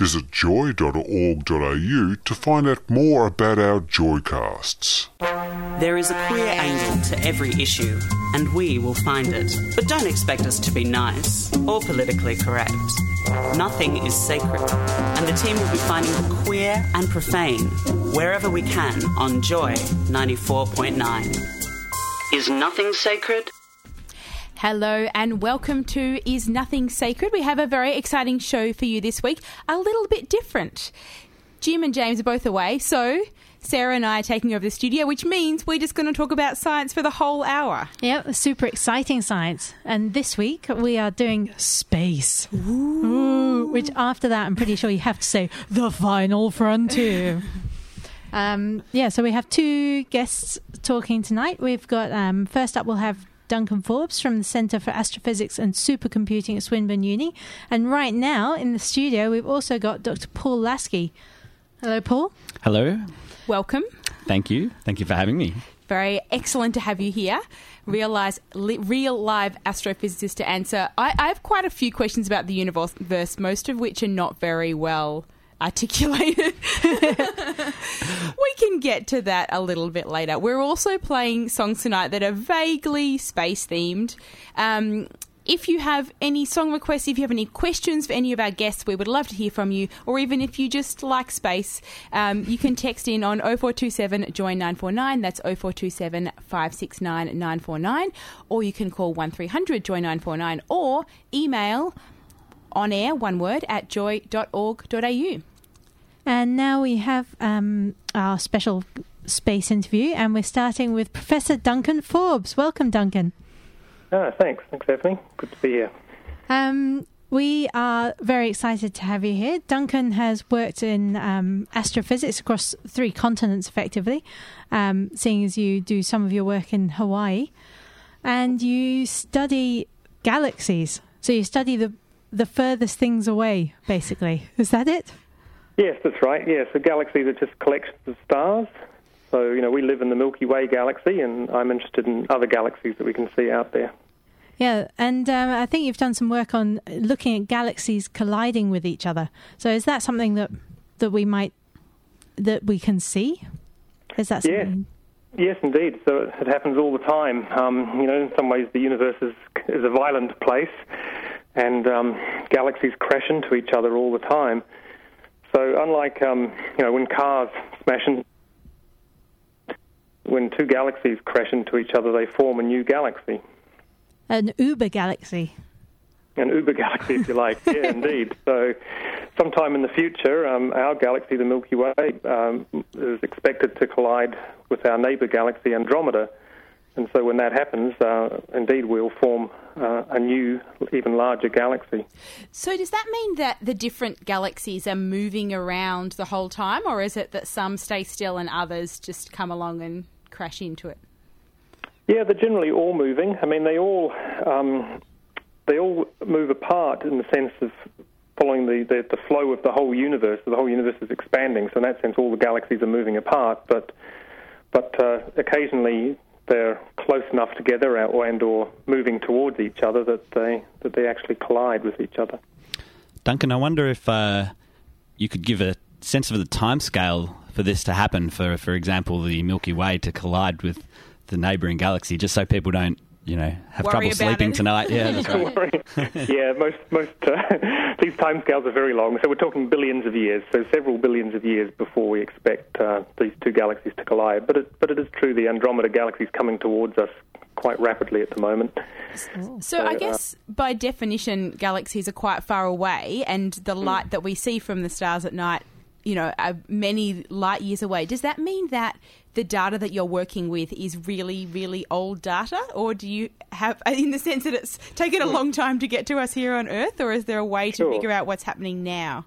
Visit joy.org.au to find out more about our Joycasts. There is a queer angle to every issue, and we will find it. But don't expect us to be nice or politically correct. Nothing is sacred, and the team will be finding the queer and profane wherever we can on Joy 94.9. Is nothing sacred? Hello and welcome to Is Nothing Sacred. We have a very exciting show for you this week, a little bit different. Jim and James are both away, so Sarah and I are taking over the studio, which means we're just going to talk about science for the whole hour. Yep, super exciting science. And this week we are doing space. Ooh. Which after that, I'm pretty sure you have to say the final frontier. um, yeah, so we have two guests talking tonight. We've got, um, first up, we'll have Duncan Forbes from the Centre for Astrophysics and Supercomputing at Swinburne Uni. And right now in the studio, we've also got Dr. Paul Lasky. Hello, Paul. Hello. Welcome. Thank you. Thank you for having me. Very excellent to have you here. Realize, li- real live astrophysicist to answer. I, I have quite a few questions about the universe, most of which are not very well articulated. we can get to that a little bit later. We're also playing songs tonight that are vaguely space themed. Um, if you have any song requests, if you have any questions for any of our guests, we would love to hear from you. Or even if you just like space, um, you can text in on 0427 join 949. That's 0427 569 949. Or you can call 1300 join 949 or email on air, one word, at joy.org.au. And now we have um, our special space interview, and we're starting with Professor Duncan Forbes. Welcome, Duncan. Oh, thanks. Thanks, Stephanie. Good to be here. Um, we are very excited to have you here. Duncan has worked in um, astrophysics across three continents effectively, um, seeing as you do some of your work in Hawaii. And you study galaxies. So you study the, the furthest things away, basically. Is that it? Yes, that's right. Yes, the galaxies are just collections of stars. So, you know, we live in the Milky Way galaxy, and I'm interested in other galaxies that we can see out there. Yeah, and um, I think you've done some work on looking at galaxies colliding with each other. So, is that something that that we might that we can see? Is that something? Yes, yes, indeed. So it happens all the time. Um, you know, in some ways, the universe is is a violent place, and um, galaxies crash into each other all the time. So, unlike um, you know when cars smash into when two galaxies crash into each other, they form a new galaxy. An uber galaxy. An uber galaxy, if you like. yeah, indeed. So, sometime in the future, um, our galaxy, the Milky Way, um, is expected to collide with our neighbor galaxy, Andromeda. And so, when that happens, uh, indeed, we'll form uh, a new, even larger galaxy. So, does that mean that the different galaxies are moving around the whole time, or is it that some stay still and others just come along and crash into it? Yeah, they're generally all moving. I mean, they all um, they all move apart in the sense of following the, the, the flow of the whole universe. So the whole universe is expanding. So in that sense, all the galaxies are moving apart. But but uh, occasionally they're close enough together and or moving towards each other that they that they actually collide with each other. Duncan, I wonder if uh, you could give a sense of the timescale for this to happen. For for example, the Milky Way to collide with the neighbouring galaxy, just so people don't you know have Worry trouble sleeping it. tonight. Yeah, that's right. yeah, most most uh, these timescales are very long. So we're talking billions of years, so several billions of years before we expect uh, these two galaxies to collide. But it, but it is true the Andromeda galaxy is coming towards us quite rapidly at the moment. So, I uh, guess by definition, galaxies are quite far away, and the light that we see from the stars at night, you know, are many light years away. Does that mean that the data that you're working with is really, really old data, or do you have, in the sense that it's taken a long time to get to us here on Earth, or is there a way to Sure. figure out what's happening now?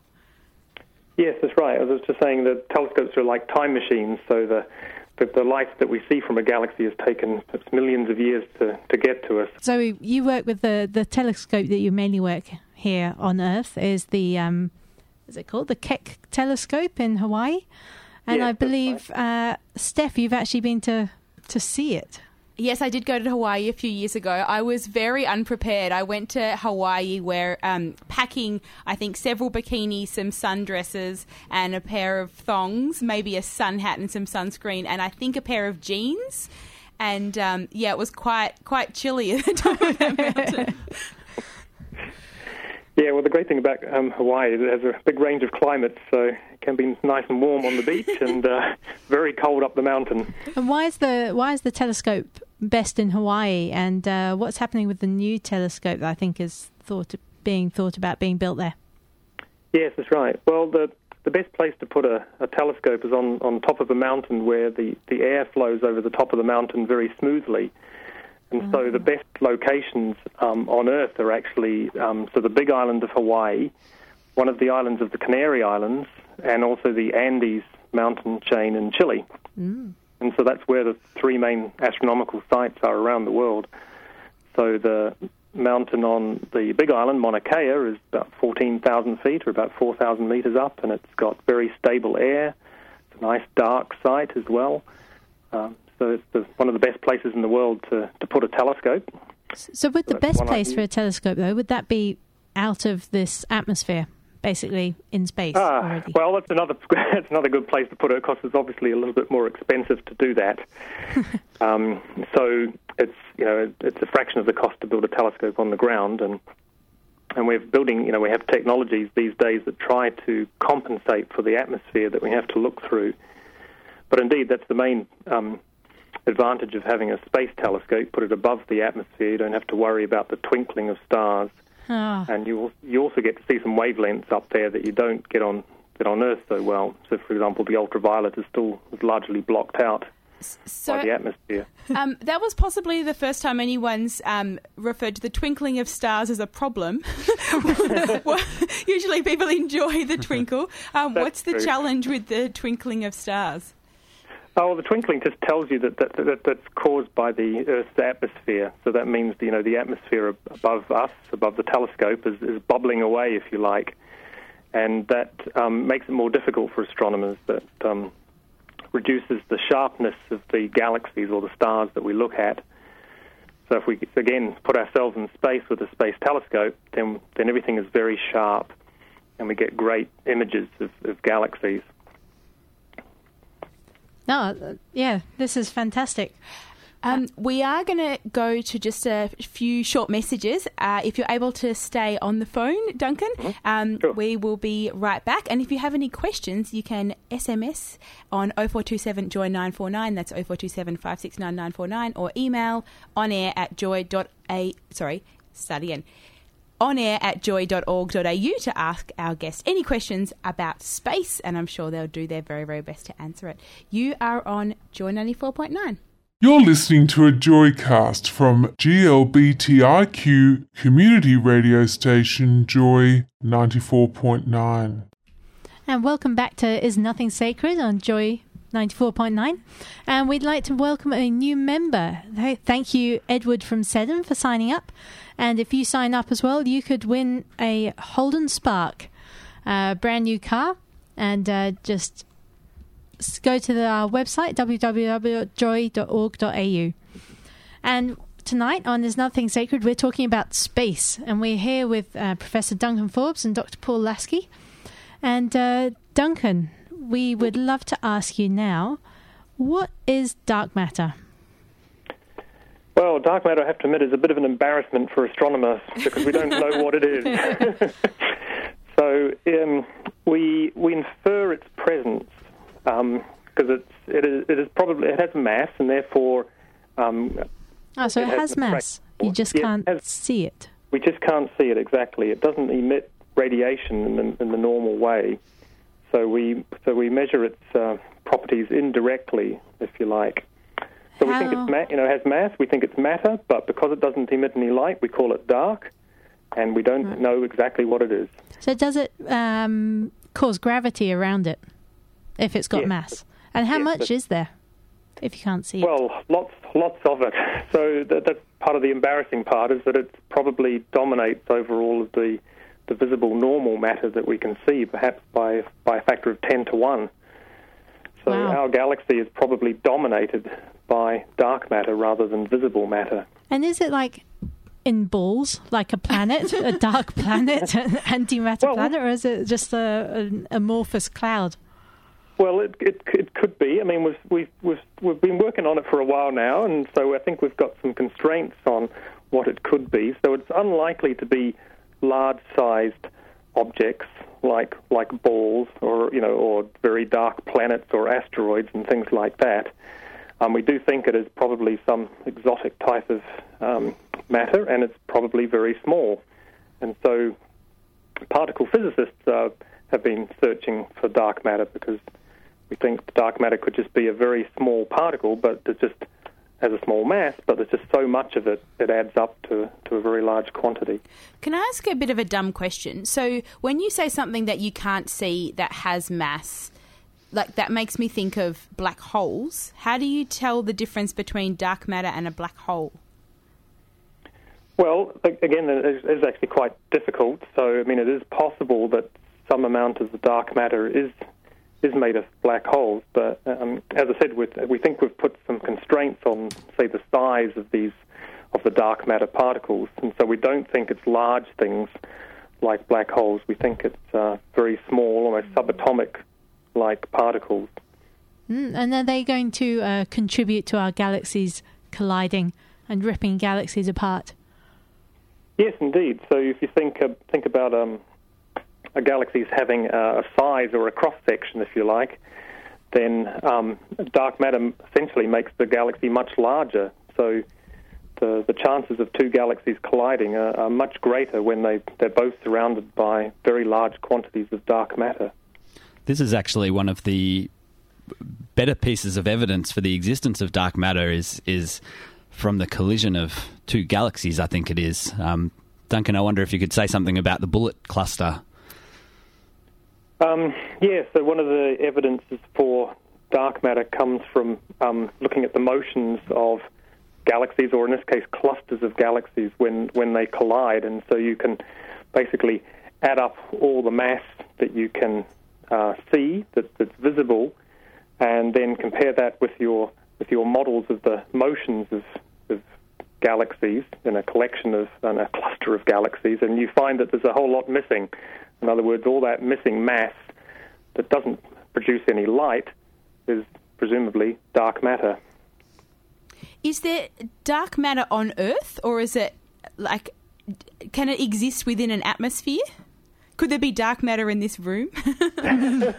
Yes, that's right. I was just saying that telescopes are like time machines. So the the, the light that we see from a galaxy has taken perhaps millions of years to, to get to us. So you work with the the telescope that you mainly work here on Earth is the um, is it called the Keck telescope in Hawaii, and Yes, I believe uh, Steph, you've actually been to to see it. Yes, I did go to Hawaii a few years ago. I was very unprepared. I went to Hawaii where um, packing, I think, several bikinis, some sundresses, and a pair of thongs, maybe a sun hat and some sunscreen, and I think a pair of jeans. And um, yeah, it was quite quite chilly at the top of that mountain. Yeah, well, the great thing about um, Hawaii is it has a big range of climates, so it can be nice and warm on the beach and uh, very cold up the mountain. And why is the why is the telescope best in Hawaii? And uh, what's happening with the new telescope that I think is thought being thought about being built there? Yes, that's right. Well, the the best place to put a, a telescope is on, on top of a mountain where the, the air flows over the top of the mountain very smoothly. And so the best locations um, on Earth are actually um, so the Big Island of Hawaii, one of the islands of the Canary Islands, and also the Andes mountain chain in Chile. And so that's where the three main astronomical sites are around the world. So the mountain on the Big Island, Mauna Kea, is about 14,000 feet or about 4,000 meters up, and it's got very stable air. It's a nice dark site as well. Um, so it's the, one of the best places in the world to, to put a telescope. So, would the best place idea. for a telescope though would that be out of this atmosphere, basically in space Ah, already? well, that's another that's another good place to put it. Of course, it's obviously a little bit more expensive to do that. um, so it's you know it's a fraction of the cost to build a telescope on the ground, and and we're building you know we have technologies these days that try to compensate for the atmosphere that we have to look through. But indeed, that's the main um, advantage of having a space telescope. Put it above the atmosphere, you don't have to worry about the twinkling of stars Ah, and you you also get to see some wavelengths up there that you don't get on get on Earth so well. So, for example, the ultraviolet is still largely blocked out So by the atmosphere. um, that was possibly the first time anyone's um, referred to the twinkling of stars as a problem. Usually people enjoy the twinkle. Um, what's the true. challenge with the twinkling of stars? Oh, well, the twinkling just tells you that, that, that that's caused by the Earth's atmosphere. So that means you know the atmosphere above us, above the telescope, is, is bubbling away, if you like, and that um, makes it more difficult for astronomers. That um, reduces the sharpness of the galaxies or the stars that we look at. So if we again put ourselves in space with a space telescope, then then everything is very sharp, and we get great images of, of galaxies. No, uh, yeah, this is fantastic. Um, we are going to go to just a few short messages. Uh, if you're able to stay on the phone, Duncan, um, Sure. we will be right back. And if you have any questions, you can SMS on 0427 joy 949. That's 0427 569 949, or email on air at joy.a. Sorry, start again. On air at joy.org.au to ask our guests any questions about space, and I'm sure they'll do their very, very best to answer it. You are on Joy 94.9. You're listening to a Joycast from GLBTIQ community radio station Joy 94.9. And welcome back to Is Nothing Sacred on Joy 94.9. And we'd like to welcome a new member. Thank you, Edward from Seddon, for signing up. And if you sign up as well, you could win a Holden Spark, a brand new car. And uh, just go to the, our website, www.joy.org.au. And tonight on There's Nothing Sacred, we're talking about space. And we're here with uh, Professor Duncan Forbes and Dr. Paul Lasky. And uh, Duncan, we would love to ask you now what is dark matter? Well, dark matter, I have to admit, is a bit of an embarrassment for astronomers because we don't know what it is. so um, we we infer its presence because it's it is it is probably it has mass and therefore um, Oh, so It it, has has mass. You just Yeah, can't has- see it. we just can't see it exactly. It doesn't emit radiation in the, in the normal way. So we so we measure its uh, properties indirectly, if you like. So we think it's ma- you know it has mass. We think it's matter, but because it doesn't emit any light, we call it dark, and we don't know exactly what it is. So does it um, cause gravity around it if it's got Yes. mass? And how Yes, much is there? if you can't see it? Well, lots, lots of it. So that, that's part of the embarrassing part is that it probably dominates over all of the, the visible normal matter that we can see, perhaps by by a factor of ten to one. So Wow. our galaxy is probably dominated by dark matter rather than visible matter. And is it like in balls, like a planet, a dark planet, an antimatter Well- planet, or is it just a, an amorphous cloud? Well, it, it, it could be. I mean, we've, we've, we've, we've been working on it for a while now, and so I think we've got some constraints on what it could be. So it's unlikely to be large-sized objects like like balls or you know or very dark planets or asteroids and things like that. Um, we do think it is probably some exotic type of um, matter, and it's probably very small. And so, particle physicists uh, have been searching for dark matter because we think dark matter could just be a very small particle, but it just has a small mass, but there's just so much of it, it adds up to, to a very large quantity. Can I ask a bit of a dumb question? So, when you say something that you can't see that has mass, like that makes me think of black holes. How do you tell the difference between dark matter and a black hole? Well, again, it is actually quite difficult. So, I mean, it is possible that some amount of the dark matter is is made of black holes. But um, as I said, with, we think we've put some constraints on, say, the size of these of the dark matter particles, and so we don't think it's large things like black holes. We think it's uh, very small, almost subatomic like particles. Mm, and are they going to uh, contribute to our galaxies colliding and ripping galaxies apart? Yes, indeed. So if you think uh, think about um, a galaxy as having a size or a cross section, if you like, then um, dark matter essentially makes the galaxy much larger. So the the chances of two galaxies colliding are, are much greater when they they're both surrounded by very large quantities of dark matter. This is actually one of the better pieces of evidence for the existence of dark matter is is from the collision of two galaxies. I think it is. Um, Duncan, I wonder if you could say something about the bullet cluster. Um, yeah, so one of the evidences for dark matter comes from um, looking at the motions of galaxies, or in this case, clusters of galaxies, when, when they collide. And so you can basically add up all the mass that you can uh, see that, that's visible, and then compare that with your with your models of the motions of, of galaxies in a collection of in a cluster of galaxies, and you find that there's a whole lot missing. In other words, all that missing mass that doesn't produce any light is presumably dark matter. Is there dark matter on Earth, or is it like can it exist within an atmosphere? Could there be dark matter in this room?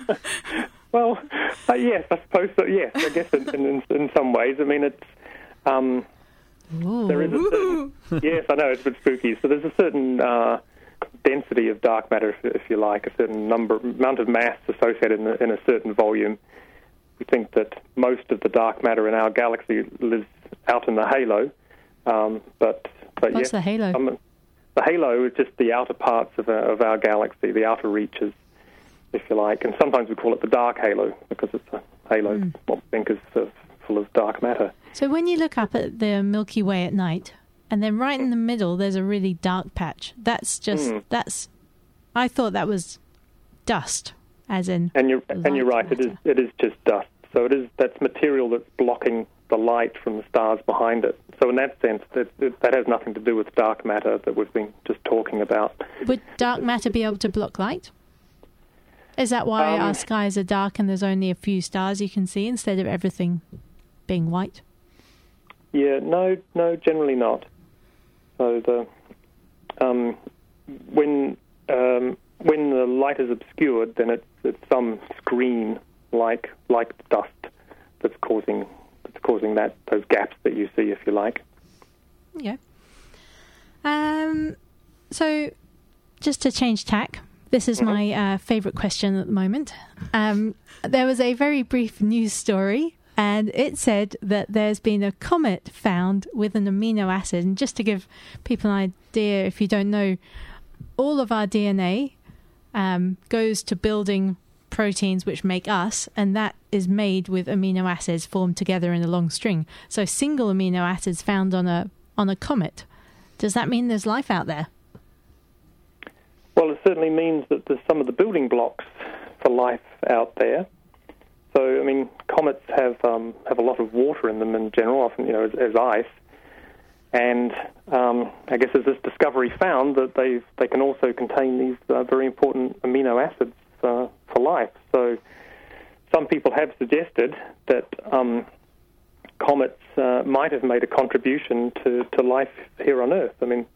Well, uh, yes, I suppose so. Yes, I guess in, in, in some ways. I mean, it's um, there is a certain, yes, I know it's a bit spooky. So there's a certain uh, density of dark matter, if, if you like, a certain number amount of mass associated in a, in a certain volume. We think that most of the dark matter in our galaxy lives out in the halo, um, but but What's yes, the halo? some- the halo is just the outer parts of our, of our galaxy, the outer reaches, if you like, and sometimes we call it the dark halo because it's a halo Hmm. what we think is uh, full of dark matter. So when you look up at the Milky Way at night, and then right in the middle there's a really dark patch. That's just Hmm. that's. I thought that was dust, as in. And you're and you're right. It is matter. it is just dust. So it is that's material that's blocking the light from the stars behind it. So in that sense, that that that has nothing to do with dark matter that we've been just talking about. Would dark matter be able to block light? Is that why Um, our skies are dark and there's only a few stars you can see instead of everything being white? Yeah, no, no, generally not. So the um, when um, when the light is obscured, then it's it's some screen like like dust that's causing that's causing that those gaps that you see, if you like. Yeah. Um. So, just to change tack, this is my uh, favourite question at the moment. Um, there was a very brief news story, and it said that there's been a comet found with an amino acid. And just to give people an idea, if you don't know, all of our DNA um, goes to building proteins which make us, and that is made with amino acids formed together in a long string. So single amino acids found on a on a comet. Does that mean there's life out there? Well, it certainly means that there's some of the building blocks for life out there. So, I mean, comets have um, have a lot of water in them in general, often you know as, as ice. And um, I guess as this discovery found that they they can also contain these uh, very important amino acids uh, for life. So some people have suggested that um, comets uh, might have made a contribution to, to life here on Earth. I mean,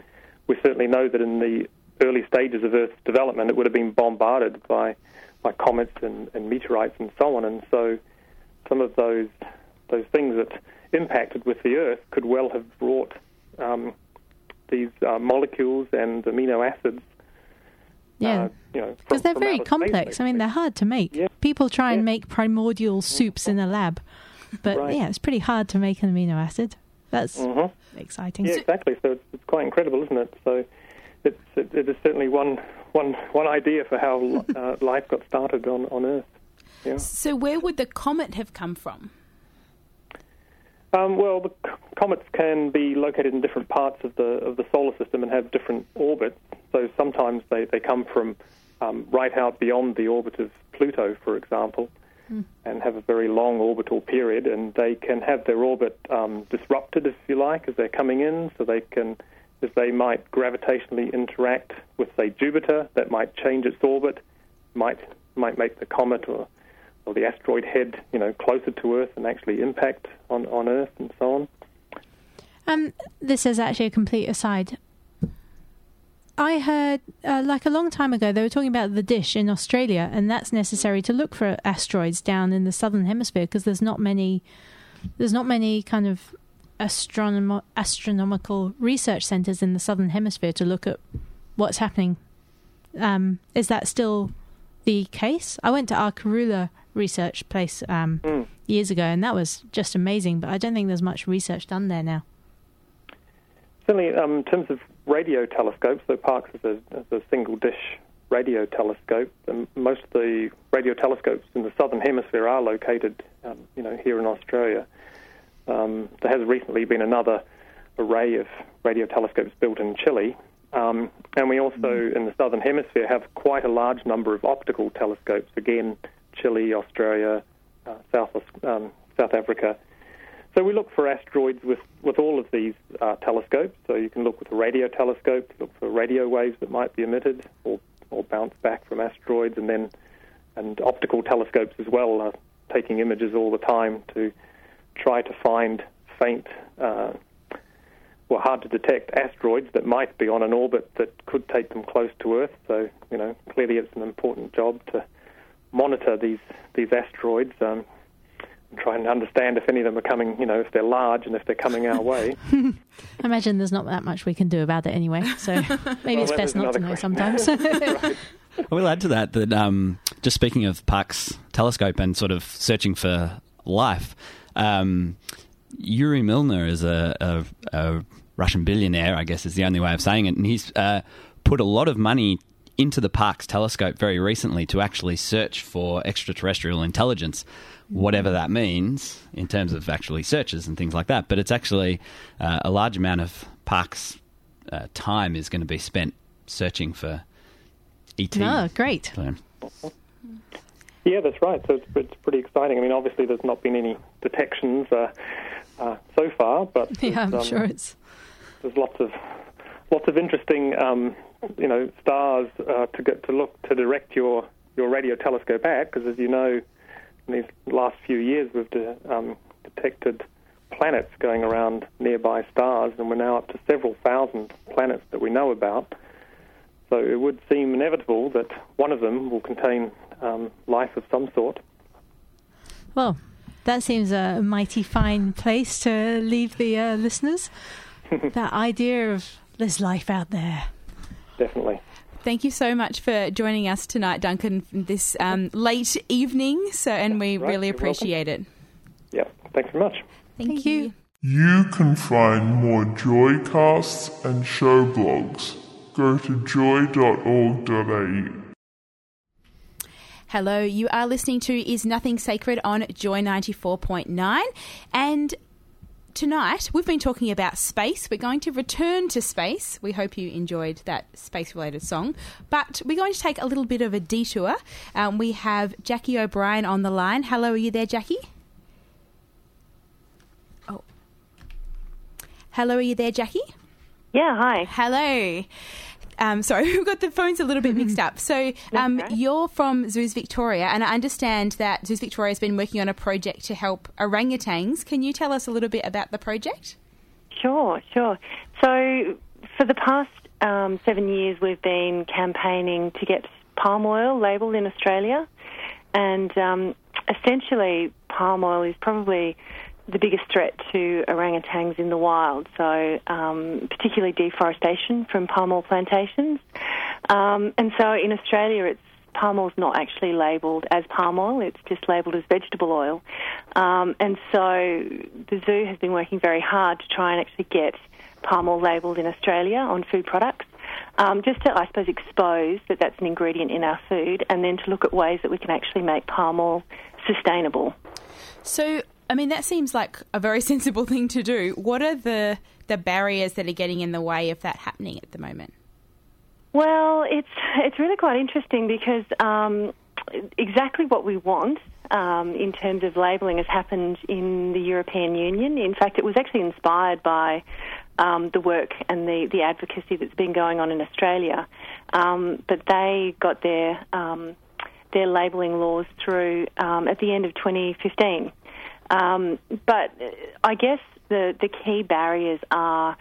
we certainly know that in the early stages of Earth's development, it would have been bombarded by by comets and, and meteorites and so on. And so some of those those things that impacted with the Earth could well have brought um, these uh, molecules and amino acids. Yeah, uh, you know, because they're very outer space, complex. I mean, they're hard to make. Yeah. People try and make primordial soups in a lab, but Right. yeah, it's pretty hard to make an amino acid. That's Mhm. exciting. Yeah, exactly. So it's, it's quite incredible, isn't it? So it's, it, it is certainly one, one, one idea for how uh, life got started on, on Earth. Yeah. So where would the comet have come from? Um, well, the c- comets can be located in different parts of the of the solar system and have different orbits. So sometimes they, they come from um, right out beyond the orbit of Pluto, for example, and have a very long orbital period. And they can have their orbit um, disrupted, if you like, as they're coming in. So they can, as they might gravitationally interact with, say, Jupiter, that might change its orbit, might might make the comet or or the asteroid head, you know, closer to Earth and actually impact on, on Earth and so on. Um, this is actually a complete aside. I heard, uh, like a long time ago, they were talking about the dish in Australia, and that's necessary to look for asteroids down in the southern hemisphere because there's not many, there's not many kind of astronom- astronomical research centers in the southern hemisphere to look at what's happening. Um, is that still the case? I went to our Karula research place um, Mm. years ago, and that was just amazing. But I don't think there's much research done there now. Certainly, um, in terms of radio telescopes, so Parkes is a, is a single dish radio telescope, and most of the radio telescopes in the southern hemisphere are located, um, you know, here in Australia. Um, there has recently been another array of radio telescopes built in Chile, um, and we also in the southern hemisphere have quite a large number of optical telescopes. Again, Chile, Australia, uh, South um, South Africa. So we look for asteroids with, with all of these uh, telescopes. So you can look with a radio telescope, look for radio waves that might be emitted or, or bounce back from asteroids, and then and optical telescopes as well are taking images all the time to try to find faint, uh, well, hard to detect asteroids that might be on an orbit that could take them close to Earth. So you know, clearly it's an important job to monitor these these asteroids. Um, and try and understand if any of them are coming, you know, if they're large and if they're coming our way. I imagine there's not that much we can do about it anyway. So maybe it's best not to another know question. sometimes. I will add to that that um, just speaking of Parkes telescope and sort of searching for life, um, Yuri Milner is a, a, a Russian billionaire, I guess is the only way of saying it, and he's uh, put a lot of money into the Parkes telescope very recently to actually search for extraterrestrial intelligence, whatever that means in terms of actually searches and things like that. But it's actually uh, a large amount of Parkes uh, time is going to be spent searching for ET. no, great. So, Yeah, that's right. So it's, it's pretty exciting. I mean, obviously, there's not been any detections uh, uh, so far, but Yeah, I'm there's, um, sure it's. there's lots of lots of interesting, um, you know, stars uh, to get to look to direct your your radio telescope at. Because as you know, in these last few years, we've de- um, detected planets going around nearby stars, and we're now up to several thousand planets that we know about. So it would seem inevitable that one of them will contain um, life of some sort. Well, that seems a mighty fine place to leave the uh, listeners. that idea of there's life out there. Definitely. Thank you so much for joining us tonight, Duncan, this um, late evening. So, and we Right, really you're appreciate it. Yeah. Thanks very much. Thank, Thank you. You can find more Joycasts and show blogs. Go to joy.org.au. Hello, you are listening to Is Nothing Sacred on Joy 94.9. And tonight we've been talking about space. We're going to return to space. We hope you enjoyed that space related song. But we're going to take a little bit of a detour. Um, we have Jacquie O'Brien on the line. Hello, are you there, Jacquie? Oh. Hello, are you there, Jacquie? Yeah, hi. Hello. Um, sorry, we've got the phones a little bit mixed up. So, um, okay. you're from Zoos Victoria, and I understand that Zoos Victoria has been working on a project to help orangutans. Can you tell us a little bit about the project? Sure, sure. So, for the past um, seven years, we've been campaigning to get palm oil labelled in Australia. And um, essentially, palm oil is probably the biggest threat to orangutans in the wild. So, um, particularly deforestation from palm oil plantations. Um, and so, in Australia, it's palm oil's not actually labelled as palm oil; it's just labelled as vegetable oil. Um, and so, the zoo has been working very hard to try and actually get palm oil labelled in Australia on food products. Um, just to, I suppose, expose that that's an ingredient in our food, and then to look at ways that we can actually make palm oil sustainable. So, I mean, that seems like a very sensible thing to do. What are the the barriers that are getting in the way of that happening at the moment? Well, it's it's really quite interesting because um, exactly what we want um, in terms of labelling has happened in the European Union. In fact, it was actually inspired by um, the work and the, the advocacy that's been going on in Australia. Um, but they got their um, their labelling laws through um, at the end of 2015. Um, but I guess the the key barriers are.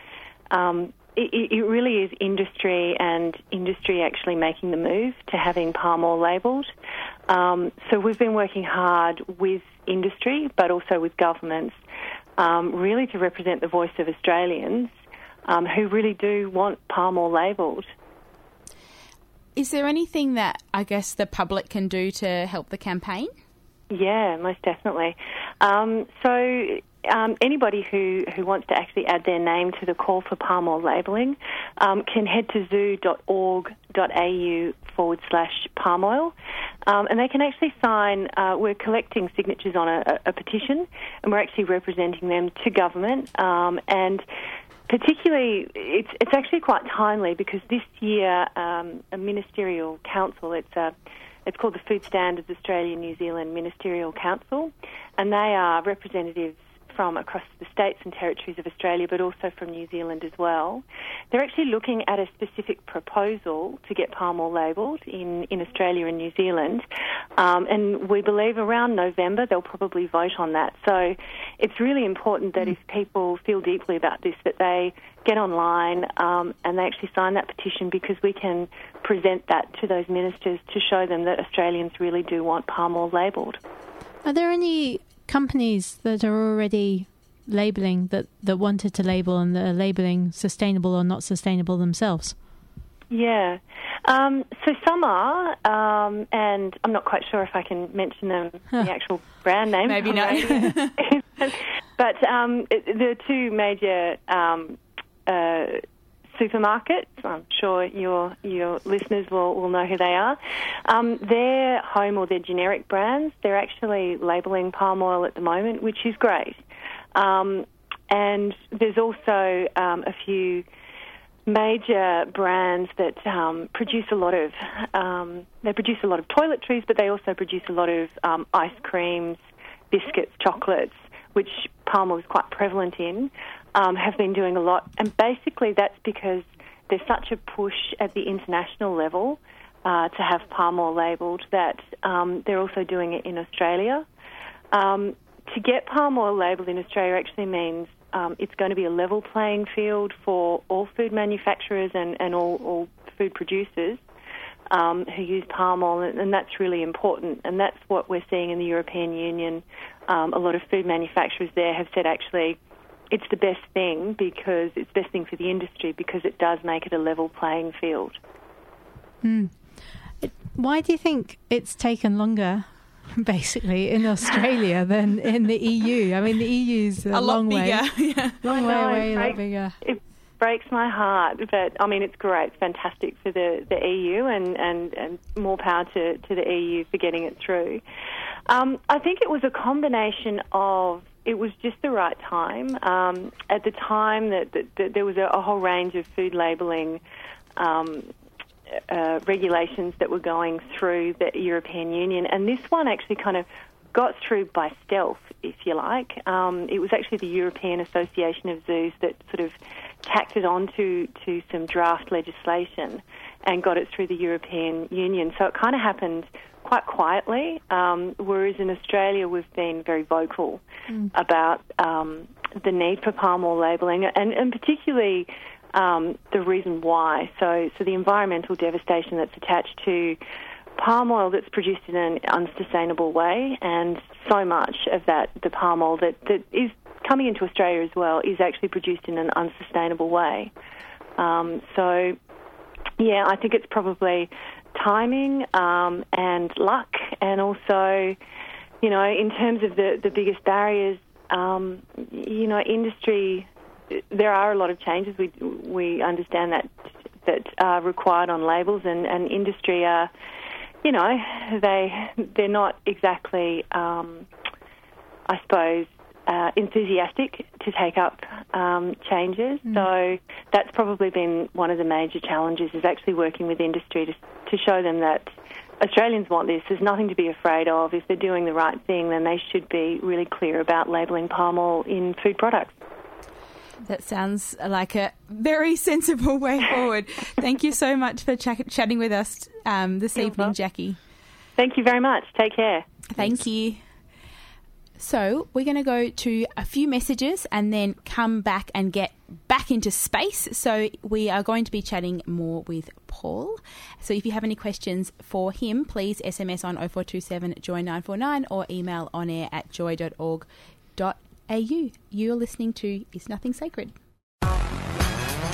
Um, it, it really is industry and industry actually making the move to having palm oil labelled. Um, so we've been working hard with industry, but also with governments, um, really to represent the voice of Australians um, who really do want palm oil labelled. Is there anything that I guess the public can do to help the campaign? Yeah, most definitely. Um, so um, anybody who, who wants to actually add their name to the call for palm oil labelling um, can head to zoo.org.au forward slash palm oil. Um, and they can actually sign, uh, we're collecting signatures on a, a, petition and we're actually representing them to government. Um, and particularly, it's, it's actually quite timely because this year um, a ministerial council, it's a it's called the Food Standards Australia New Zealand Ministerial Council, and they are representatives from across the states and territories of Australia, but also from New Zealand as well. They're actually looking at a specific proposal to get palm oil labelled in, in Australia and New Zealand, um, and we believe around November they'll probably vote on that. So it's really important that if people feel deeply about this, that they get online um, and they actually sign that petition because we can present that to those ministers to show them that Australians really do want palm oil labelled. Are there any companies that are already labeling that, that wanted to label and that are labeling sustainable or not sustainable themselves? Yeah. Um, so some are, um, and I'm not quite sure if I can mention them, Huh. the actual brand name. Maybe not. but um, it- the two major um, uh, supermarkets, I'm sure your your listeners will, will know who they are. Um, their home or their generic brands, they're actually labelling palm oil at the moment, which is great. Um, and there's also um, a few major brands that um, produce a lot of um, they produce a lot of toiletries, but they also produce a lot of um, ice creams, biscuits, chocolates, which palm oil is quite prevalent in. Um, have been doing a lot, and basically that's because there's such a push at the international level uh, to have palm oil labelled that um, they're also doing it in Australia. Um, to get palm oil labelled in Australia actually means um, it's going to be a level playing field for all food manufacturers and, and all, all food producers um, who use palm oil, and, that's really important. And that's what we're seeing in the European Union. Um, a lot of food manufacturers there have said actually it's the best thing because it's the best thing for the industry because it does make it a level playing field. Why do you think it's taken longer, basically, in Australia than in the EU? I mean, the EU's a, a lot long way, bigger. yeah. long I way away, a lot bigger. It, breaks my heart. But I mean, it's great. It's fantastic for the, the EU, and, and, and more power to, to the EU for getting it through. Um, I think it was a combination of it was just the right time. Um, at the time that, that, that there was a, a, whole range of food labelling um, uh, regulations that were going through the European Union, and this one actually kind of got through by stealth, if you like. Um, it was actually the European Association of Zoos that sort of tacked it on to, to some draft legislation and got it through the European Union. So it kind of happened quite quietly, um, whereas in Australia we've been very vocal mm. about um, the need for palm oil labelling and, and particularly um, the reason why. So, so the environmental devastation that's attached to palm oil that's produced in an unsustainable way, and so much of that, the palm oil that, that is coming into Australia as well, is actually produced in an unsustainable way. Um, so, yeah, I think it's probably timing um, and luck, and also, you know, in terms of the, the biggest barriers, um, you know, industry. There are a lot of changes. We we understand that that are required on labels, and, and industry are, you know, they they're not exactly, um, I suppose, uh, enthusiastic to take up um, changes. Mm. So that's probably been one of the major challenges is actually working with industry to, to show them that Australians want this. There's nothing to be afraid of. If they're doing the right thing, then they should be really clear about labelling palm oil in food products. That sounds like a very sensible way forward. Thank you so much for ch- chatting with us um, this You're evening, welcome. Jacquie. Thank you very much. Take care. Thank you. So, we're going to go to a few messages and then come back and get back into space. So, we are going to be chatting more with Paul. So, if you have any questions for him, please SMS on 0427 joy 949 or email on air at joy.org.au. You're listening to Is Nothing Sacred.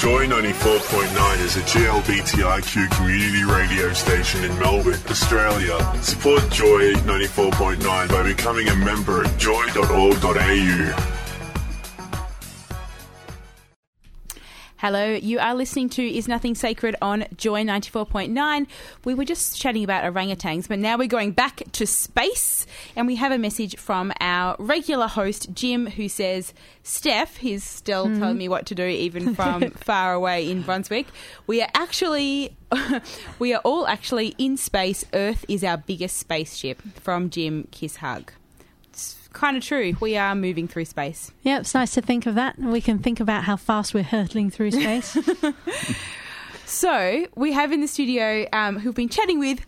Joy 94.9 is a GLBTIQ community radio station in Melbourne, Australia. Support Joy 94.9 by becoming a member at joy.org.au. Hello, you are listening to Is Nothing Sacred on Joy 94.9. We were just chatting about orangutans, but now we're going back to space and we have a message from our regular host, Jim, who says, Steph, he's still mm-hmm. telling me what to do even from far away in Brunswick. We are actually, we are all actually in space. Earth is our biggest spaceship. From Jim, kiss hug kind of true. We are moving through space. Yeah, it's nice to think of that. We can think about how fast we're hurtling through space. so we have in the studio um, who've been chatting with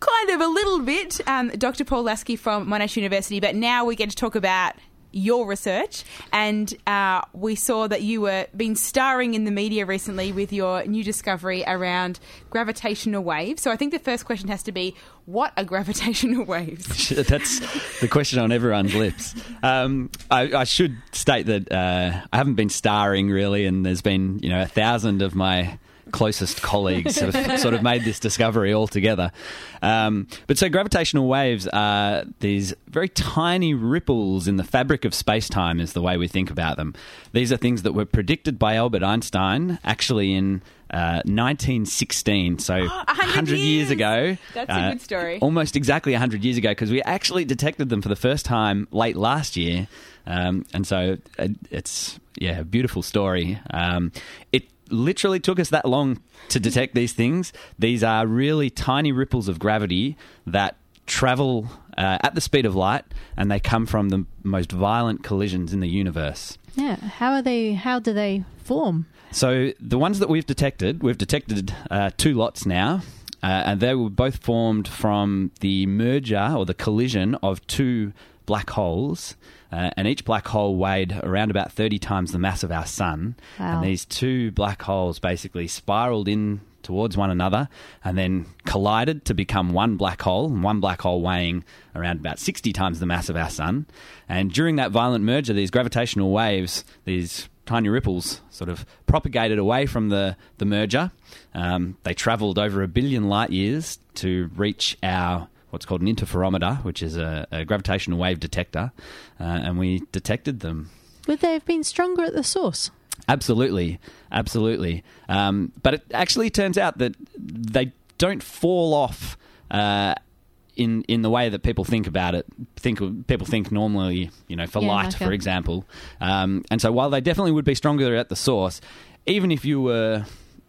kind of a little bit um, Dr. Paul Lasky from Monash University, but now we get to talk about your research, and uh, we saw that you were been starring in the media recently with your new discovery around gravitational waves. So I think the first question has to be, what are gravitational waves? That's the question on everyone's lips. Um, I, I, should state that uh, I haven't been starring really, and there's been you know a thousand of my closest colleagues have sort of made this discovery all together. Um, but so gravitational waves are these very tiny ripples in the fabric of space time, is the way we think about them. These are things that were predicted by Albert Einstein actually in. Uh, 1916, so 100, 100 years. years. ago. That's uh, a good story. Almost exactly 100 years ago, because we actually detected them for the first time late last year. Um, and so it, it's, yeah, a beautiful story. Um, it literally took us that long to detect these things. These are really tiny ripples of gravity that travel uh, at the speed of light, and they come from the most violent collisions in the universe. Yeah, how are they? How do they form? So the ones that we've detected, we've detected uh, two lots now. Uh, and they were both formed from the merger or the collision of two black holes uh, and each black hole weighed around about 30 times the mass of our sun. Wow. And these two black holes basically spiraled in towards one another and then collided to become one black hole, and one black hole weighing around about 60 times the mass of our sun. And during that violent merger, these gravitational waves, these tiny ripples, sort of propagated away from the, the merger. Um, they traveled over a billion light years to reach our what's called an interferometer, which is a, a gravitational wave detector, uh, and we detected them. Would they have been stronger at the source? Absolutely, absolutely. Um, but it actually turns out that they don't fall off uh, in in the way that people think about it. Think people think normally, you know, for Yeah, light, a- for example. Um, and so while they definitely would be stronger at the source, even if you were,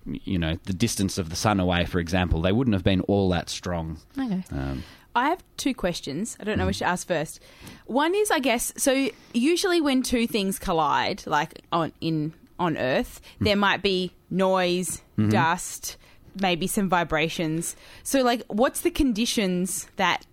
you know, the distance of the sun away, for example, they wouldn't have been all that strong. Okay. Um, I have two questions. I don't know mm. which to ask first. One is, I guess, so usually when two things collide, like on in on Earth, mm. there might be noise, mm-hmm. dust, maybe some vibrations. So, like, what's the conditions that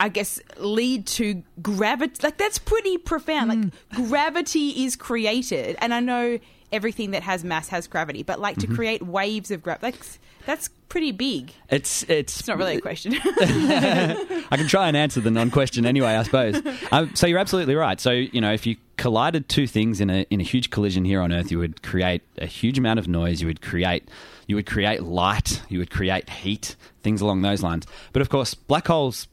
I guess lead to gravity? Like, that's pretty profound. Like, mm. gravity is created, and I know everything that has mass has gravity, but like to create waves of gravity, like, that's pretty big. it's it's It's not really a question. I can try and answer the non-question anyway, I suppose. Um, so you're absolutely right. So you know, if you collided two things in a in a huge collision here on Earth, you would create a huge amount of noise. You would create you would create light. You would create heat. Things along those lines. But of course, black holes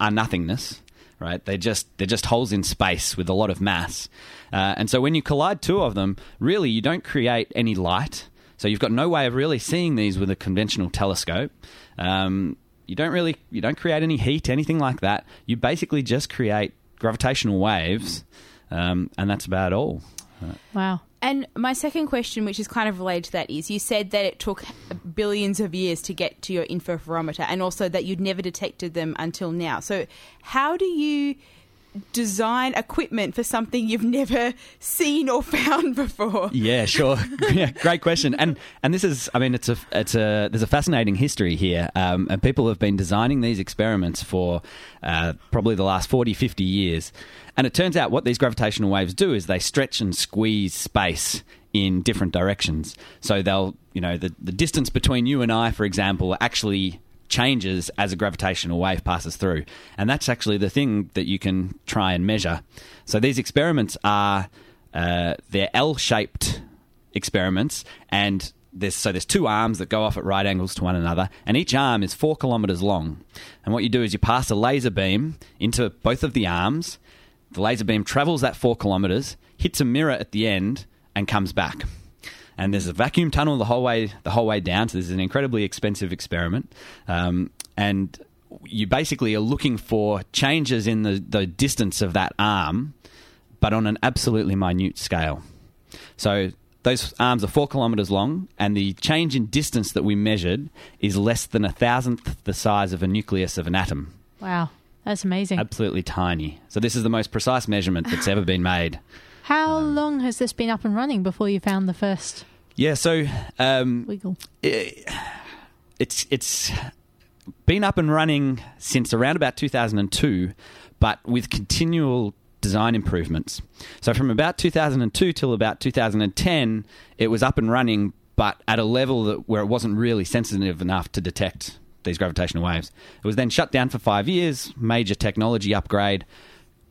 are nothingness. Right? They're just they're just holes in space with a lot of mass, uh, and so when you collide two of them, really you don't create any light. So you've got no way of really seeing these with a conventional telescope. Um, you don't really you don't create any heat, anything like that. You basically just create gravitational waves, um, and that's about all. Wow. And my second question, which is kind of related to that, is you said that it took billions of years to get to your interferometer, and also that you'd never detected them until now. So, how do you design equipment for something you've never seen or found before? Yeah, sure. yeah, great question. And and this is, I mean, it's a it's a there's a fascinating history here, um, and people have been designing these experiments for uh, probably the last 40, 50 years. And it turns out what these gravitational waves do is they stretch and squeeze space in different directions. So they'll, you know, the the distance between you and I, for example, actually changes as a gravitational wave passes through. And that's actually the thing that you can try and measure. So these experiments are uh, they're L-shaped experiments, and there's so there's two arms that go off at right angles to one another, and each arm is four kilometers long. And what you do is you pass a laser beam into both of the arms. The laser beam travels that four kilometers, hits a mirror at the end, and comes back and there's a vacuum tunnel the whole way the whole way down. So this is an incredibly expensive experiment, um, and you basically are looking for changes in the, the distance of that arm, but on an absolutely minute scale. So those arms are four kilometers long, and the change in distance that we measured is less than a thousandth the size of a nucleus of an atom. Wow. That's amazing. Absolutely tiny. So this is the most precise measurement that's ever been made. How long has this been up and running before you found the first Yeah. So um, wiggle? it's it's been up and running since around about 2002, but with continual design improvements. So from about 2002 till about 2010, it was up and running, but at a level that, where it wasn't really sensitive enough to detect these gravitational waves. It was then shut down for five years, major technology upgrade,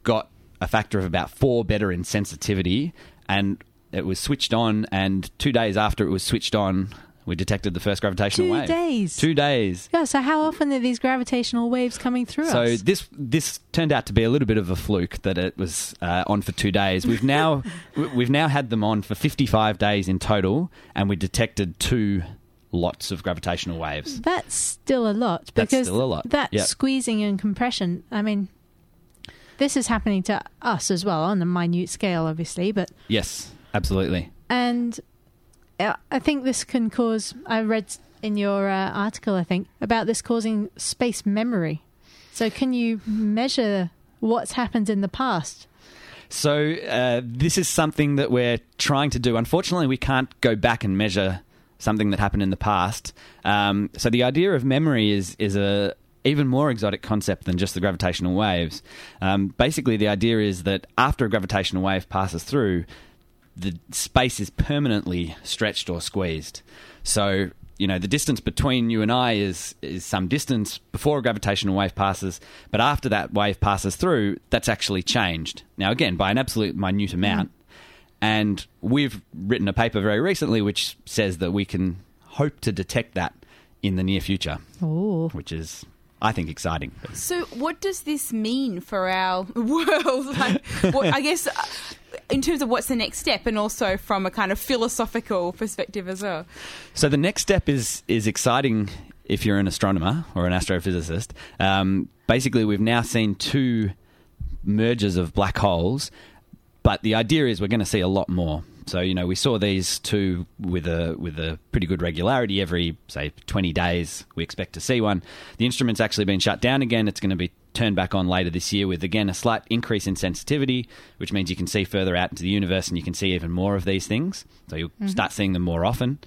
got a factor of about four better in sensitivity, and it was switched on. And two days after it was switched on, we detected the first gravitational Two wave. days? Two days. Yeah, so how often are these gravitational waves coming through So us? this this turned out to be a little bit of a fluke that it was uh, on for two days. We've now we- we've now had them on for fifty five days in total, and we detected two lots of gravitational waves. That's still a lot That's because still a lot, that yep. squeezing and compression. I mean, this is happening to us as well on a minute scale, obviously, but Yes, absolutely. and uh, I think this can cause. I read in your uh, article, I think, about this causing space memory. So, can you measure what's happened in the past? So uh, this is something that we're trying to do. Unfortunately, we can't go back and measure something that happened in the past. Um, so the idea of memory is is a even more exotic concept than just the gravitational waves. Um, basically, the idea is that after a gravitational wave passes through, the space is permanently stretched or squeezed. So, you know, the distance between you and I is is some distance before a gravitational wave passes, but after that wave passes through, that's actually changed. Now, again, by an absolute minute amount. And we've written a paper very recently which says that we can hope to detect that in the near future, Oh, which is I think, exciting. So, what does this mean for our world? Like, what, I guess, uh, in terms of what's the next step, and also from a kind of philosophical perspective as well. So the next step is is exciting if you're an astronomer or an astrophysicist. Um, basically, we've now seen two mergers of black holes, but the idea is we're going to see a lot more. So you know, we saw these two with a with a pretty good regularity every say 20 days. We expect to see one. The instrument's actually been shut down again. It's going to be turned back on later this year with again a slight increase in sensitivity, which means you can see further out into the universe and you can see even more of these things. So you'll start seeing them more often,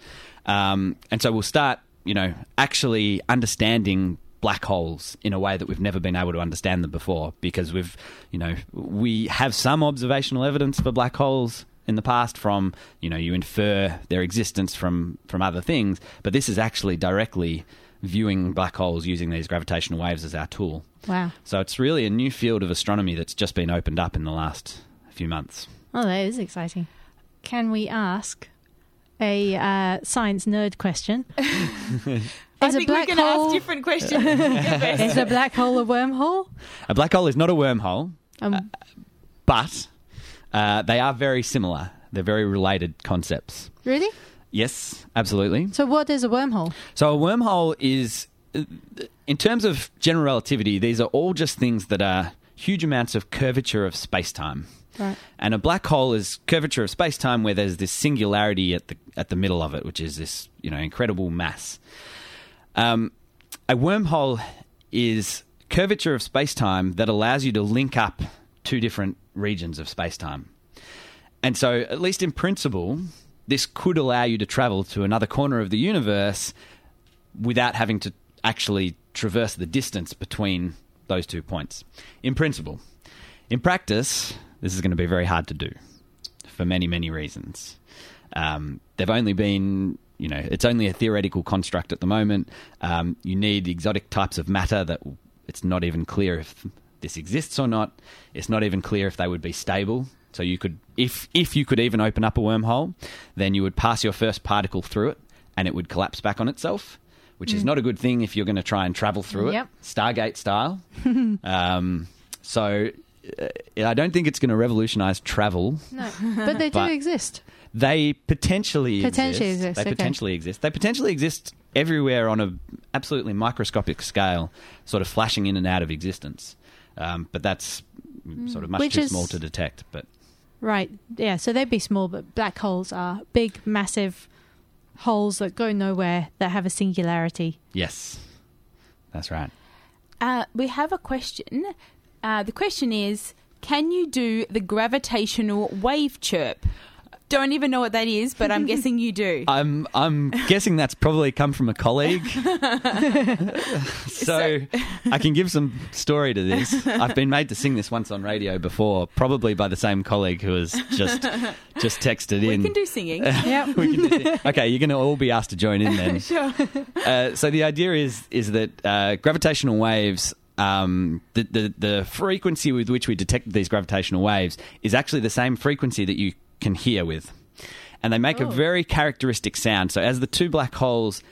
um, and so we'll start you know actually understanding black holes in a way that we've never been able to understand them before because we've you know we have some observational evidence for black holes in the past from you know you infer their existence from from other things but this is actually directly viewing black holes using these gravitational waves as our tool Wow. so it's really a new field of astronomy that's just been opened up in the last few months Oh, that is exciting. Can we ask a uh, science nerd question? I is think we're black going to hole ask different questions. Is a black hole a wormhole? a black hole is not a wormhole Um, but uh, they are very similar they're very related concepts really? yes absolutely So, what is a wormhole? So a wormhole is, in terms of general relativity, these are all just things that are huge amounts of curvature of space time. Right. And a black hole is curvature of space time where there's this singularity at the at the middle of it, which is this you know incredible mass. Um, a wormhole is curvature of space time that allows you to link up two different regions of space time. And so, at least in principle, this could allow you to travel to another corner of the universe without having to actually traverse the distance between those two points. In principle. In practice, this is going to be very hard to do for many, many reasons. Um, they've only been, you know, it's only a theoretical construct at the moment. Um, you need exotic types of matter that it's not even clear if this exists or not. It's not even clear if they would be stable. So you could, if if you could even open up a wormhole, then you would pass your first particle through it, and it would collapse back on itself, which is not a good thing if you're going to try and travel through it, Yep. Stargate style. um, so uh, I don't think it's going to revolutionize travel. No, but they do But- exist. They potentially Potentially exist. exist, They okay. potentially exist. They potentially exist everywhere on a absolutely microscopic scale, sort of flashing in and out of existence. Um, but that's sort of much Which too is- small to detect. But Right. Yeah. So they'd be small, but black holes are big, massive holes that go nowhere that have a singularity. yes, that's right. Uh, we have a question. Uh, the question is Can you do the gravitational wave chirp? Don't even know what that is, but I'm guessing you do. I'm I'm guessing that's probably come from a colleague. so I can give some story to this. I've been made to sing this once on radio before, probably by the same colleague who has just just texted in. we can do singing. Yep. We can do- okay, you're going to all be asked to join in then. sure. Uh, so the idea is is that uh, gravitational waves. Um, the, the the frequency with which we detect these gravitational waves is actually the same frequency that you can hear with, and they make a very characteristic sound. So as the two black holes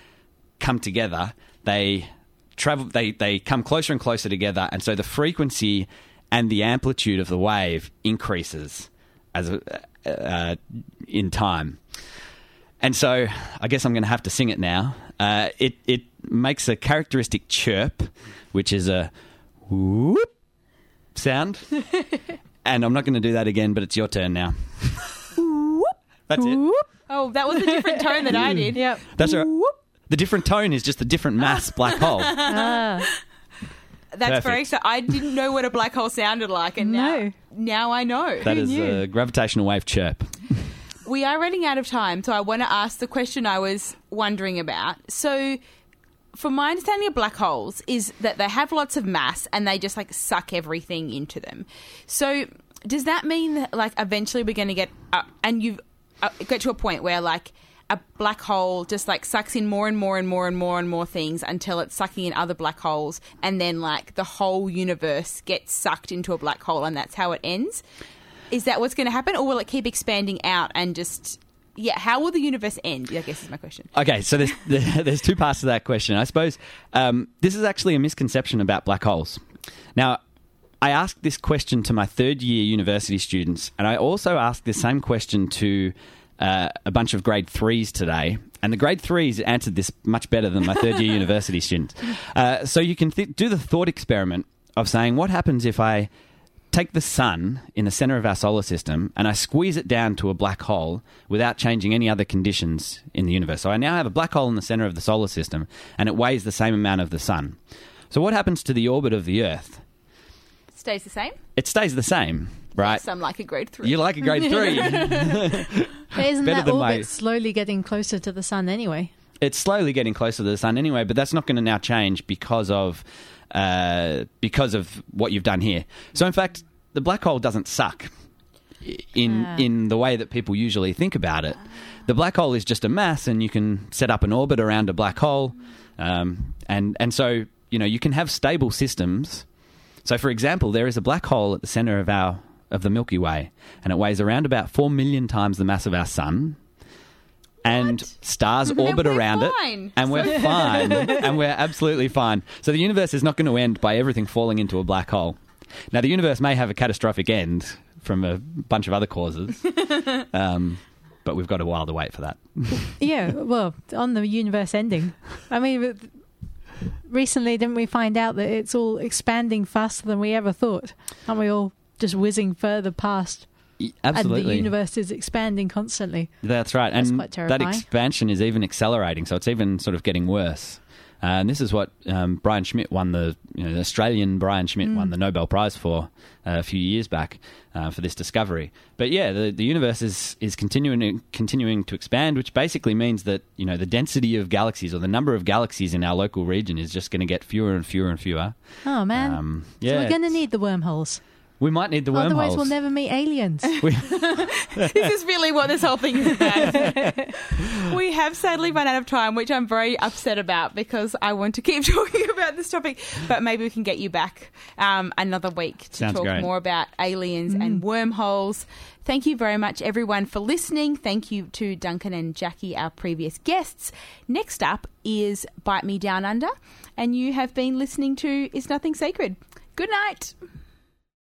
come together, they travel. They they come closer and closer together, and so the frequency and the amplitude of the wave increases as a, uh, in time. And so I guess I'm going to have to sing it now. Uh, it it makes a characteristic chirp, which is a whoop sound. and I'm not going to do that again, but it's your turn now. That's it. Oh, that was a different tone that I did. Yep. That's right. The different tone is just a different mass black hole. Ah, That's very Perfect. exciting. I didn't know what a black hole sounded like, and now, No. now I know. That is knew? a gravitational wave chirp. We are running out of time, so I want to ask the question I was wondering about. So, from my understanding of black holes, is that they have lots of mass and they just like suck everything into them. So, does that mean that like eventually we're going to get uh, and you uh, get to a point where like a black hole just like sucks in more and more and more and more and more things until it's sucking in other black holes, and then like the whole universe gets sucked into a black hole, and that's how it ends? Is that what's going to happen, or will it keep expanding out and just yeah, how will the universe end? I guess is my question. Okay, so there's there's two parts to that question. I suppose um, this is actually a misconception about black holes. Now, I asked this question to my third year university students, and I also asked the same question to uh, a bunch of grade threes today. And the grade threes answered this much better than my third year university students. Uh, so you can th- do the thought experiment of saying, what happens if I take the sun in the center of our solar system and I squeeze it down to a black hole without changing any other conditions in the universe. So I now have a black hole in the center of the solar system and it weighs the same amount of the sun. So what happens to the orbit of the Earth? Stays the same. It stays the same, right? So I'm like a grade three. You like a grade three. But isn't Better that than orbit my- slowly getting closer to the sun anyway? it's slowly getting closer to the sun anyway, but that's not going to now change because of uh, because of what you've done here. So in fact, the black hole doesn't suck in Ah. in the way that people usually think about it. The black hole is just a mass, and you can set up an orbit around a black hole, um, and and so you know you can have stable systems. So, for example, there is a black hole at the center of our of the Milky Way, and it weighs around about four million times the mass of our sun. And stars orbit we're around fine. it, and we're fine, and we're absolutely fine. So the universe is not going to end by everything falling into a black hole. Now, the universe may have a catastrophic end from a bunch of other causes, um, but we've got a while to wait for that. Yeah, well, on the universe ending. I mean, recently didn't we find out that it's all expanding faster than we ever thought? Aren't we all just whizzing further past? Absolutely, And the universe is expanding constantly. That's right, That's and that expansion is even accelerating. So it's even sort of getting worse. Uh, and this is what um, Brian Schmidt won the, you know, the Australian Brian Schmidt Mm. won the Nobel Prize for uh, a few years back uh, for this discovery. But yeah, the, the universe is is continuing continuing to expand, which basically means that you know the density of galaxies or the number of galaxies in our local region is just going to get fewer and fewer and fewer. Oh, man. Um, so yeah, we're going to need the wormholes. We might need the wormholes. Otherwise, we'll never meet aliens. this is really what this whole thing is about. we have sadly run out of time, which I'm very upset about because I want to keep talking about this topic. But maybe we can get you back um, another week to Sounds talk great. more about aliens and wormholes. Thank you very much, everyone, for listening. Thank you to Duncan and Jacquie, our previous guests. Next up is Bite Me Down Under, and you have been listening to Is Nothing Sacred. Good night.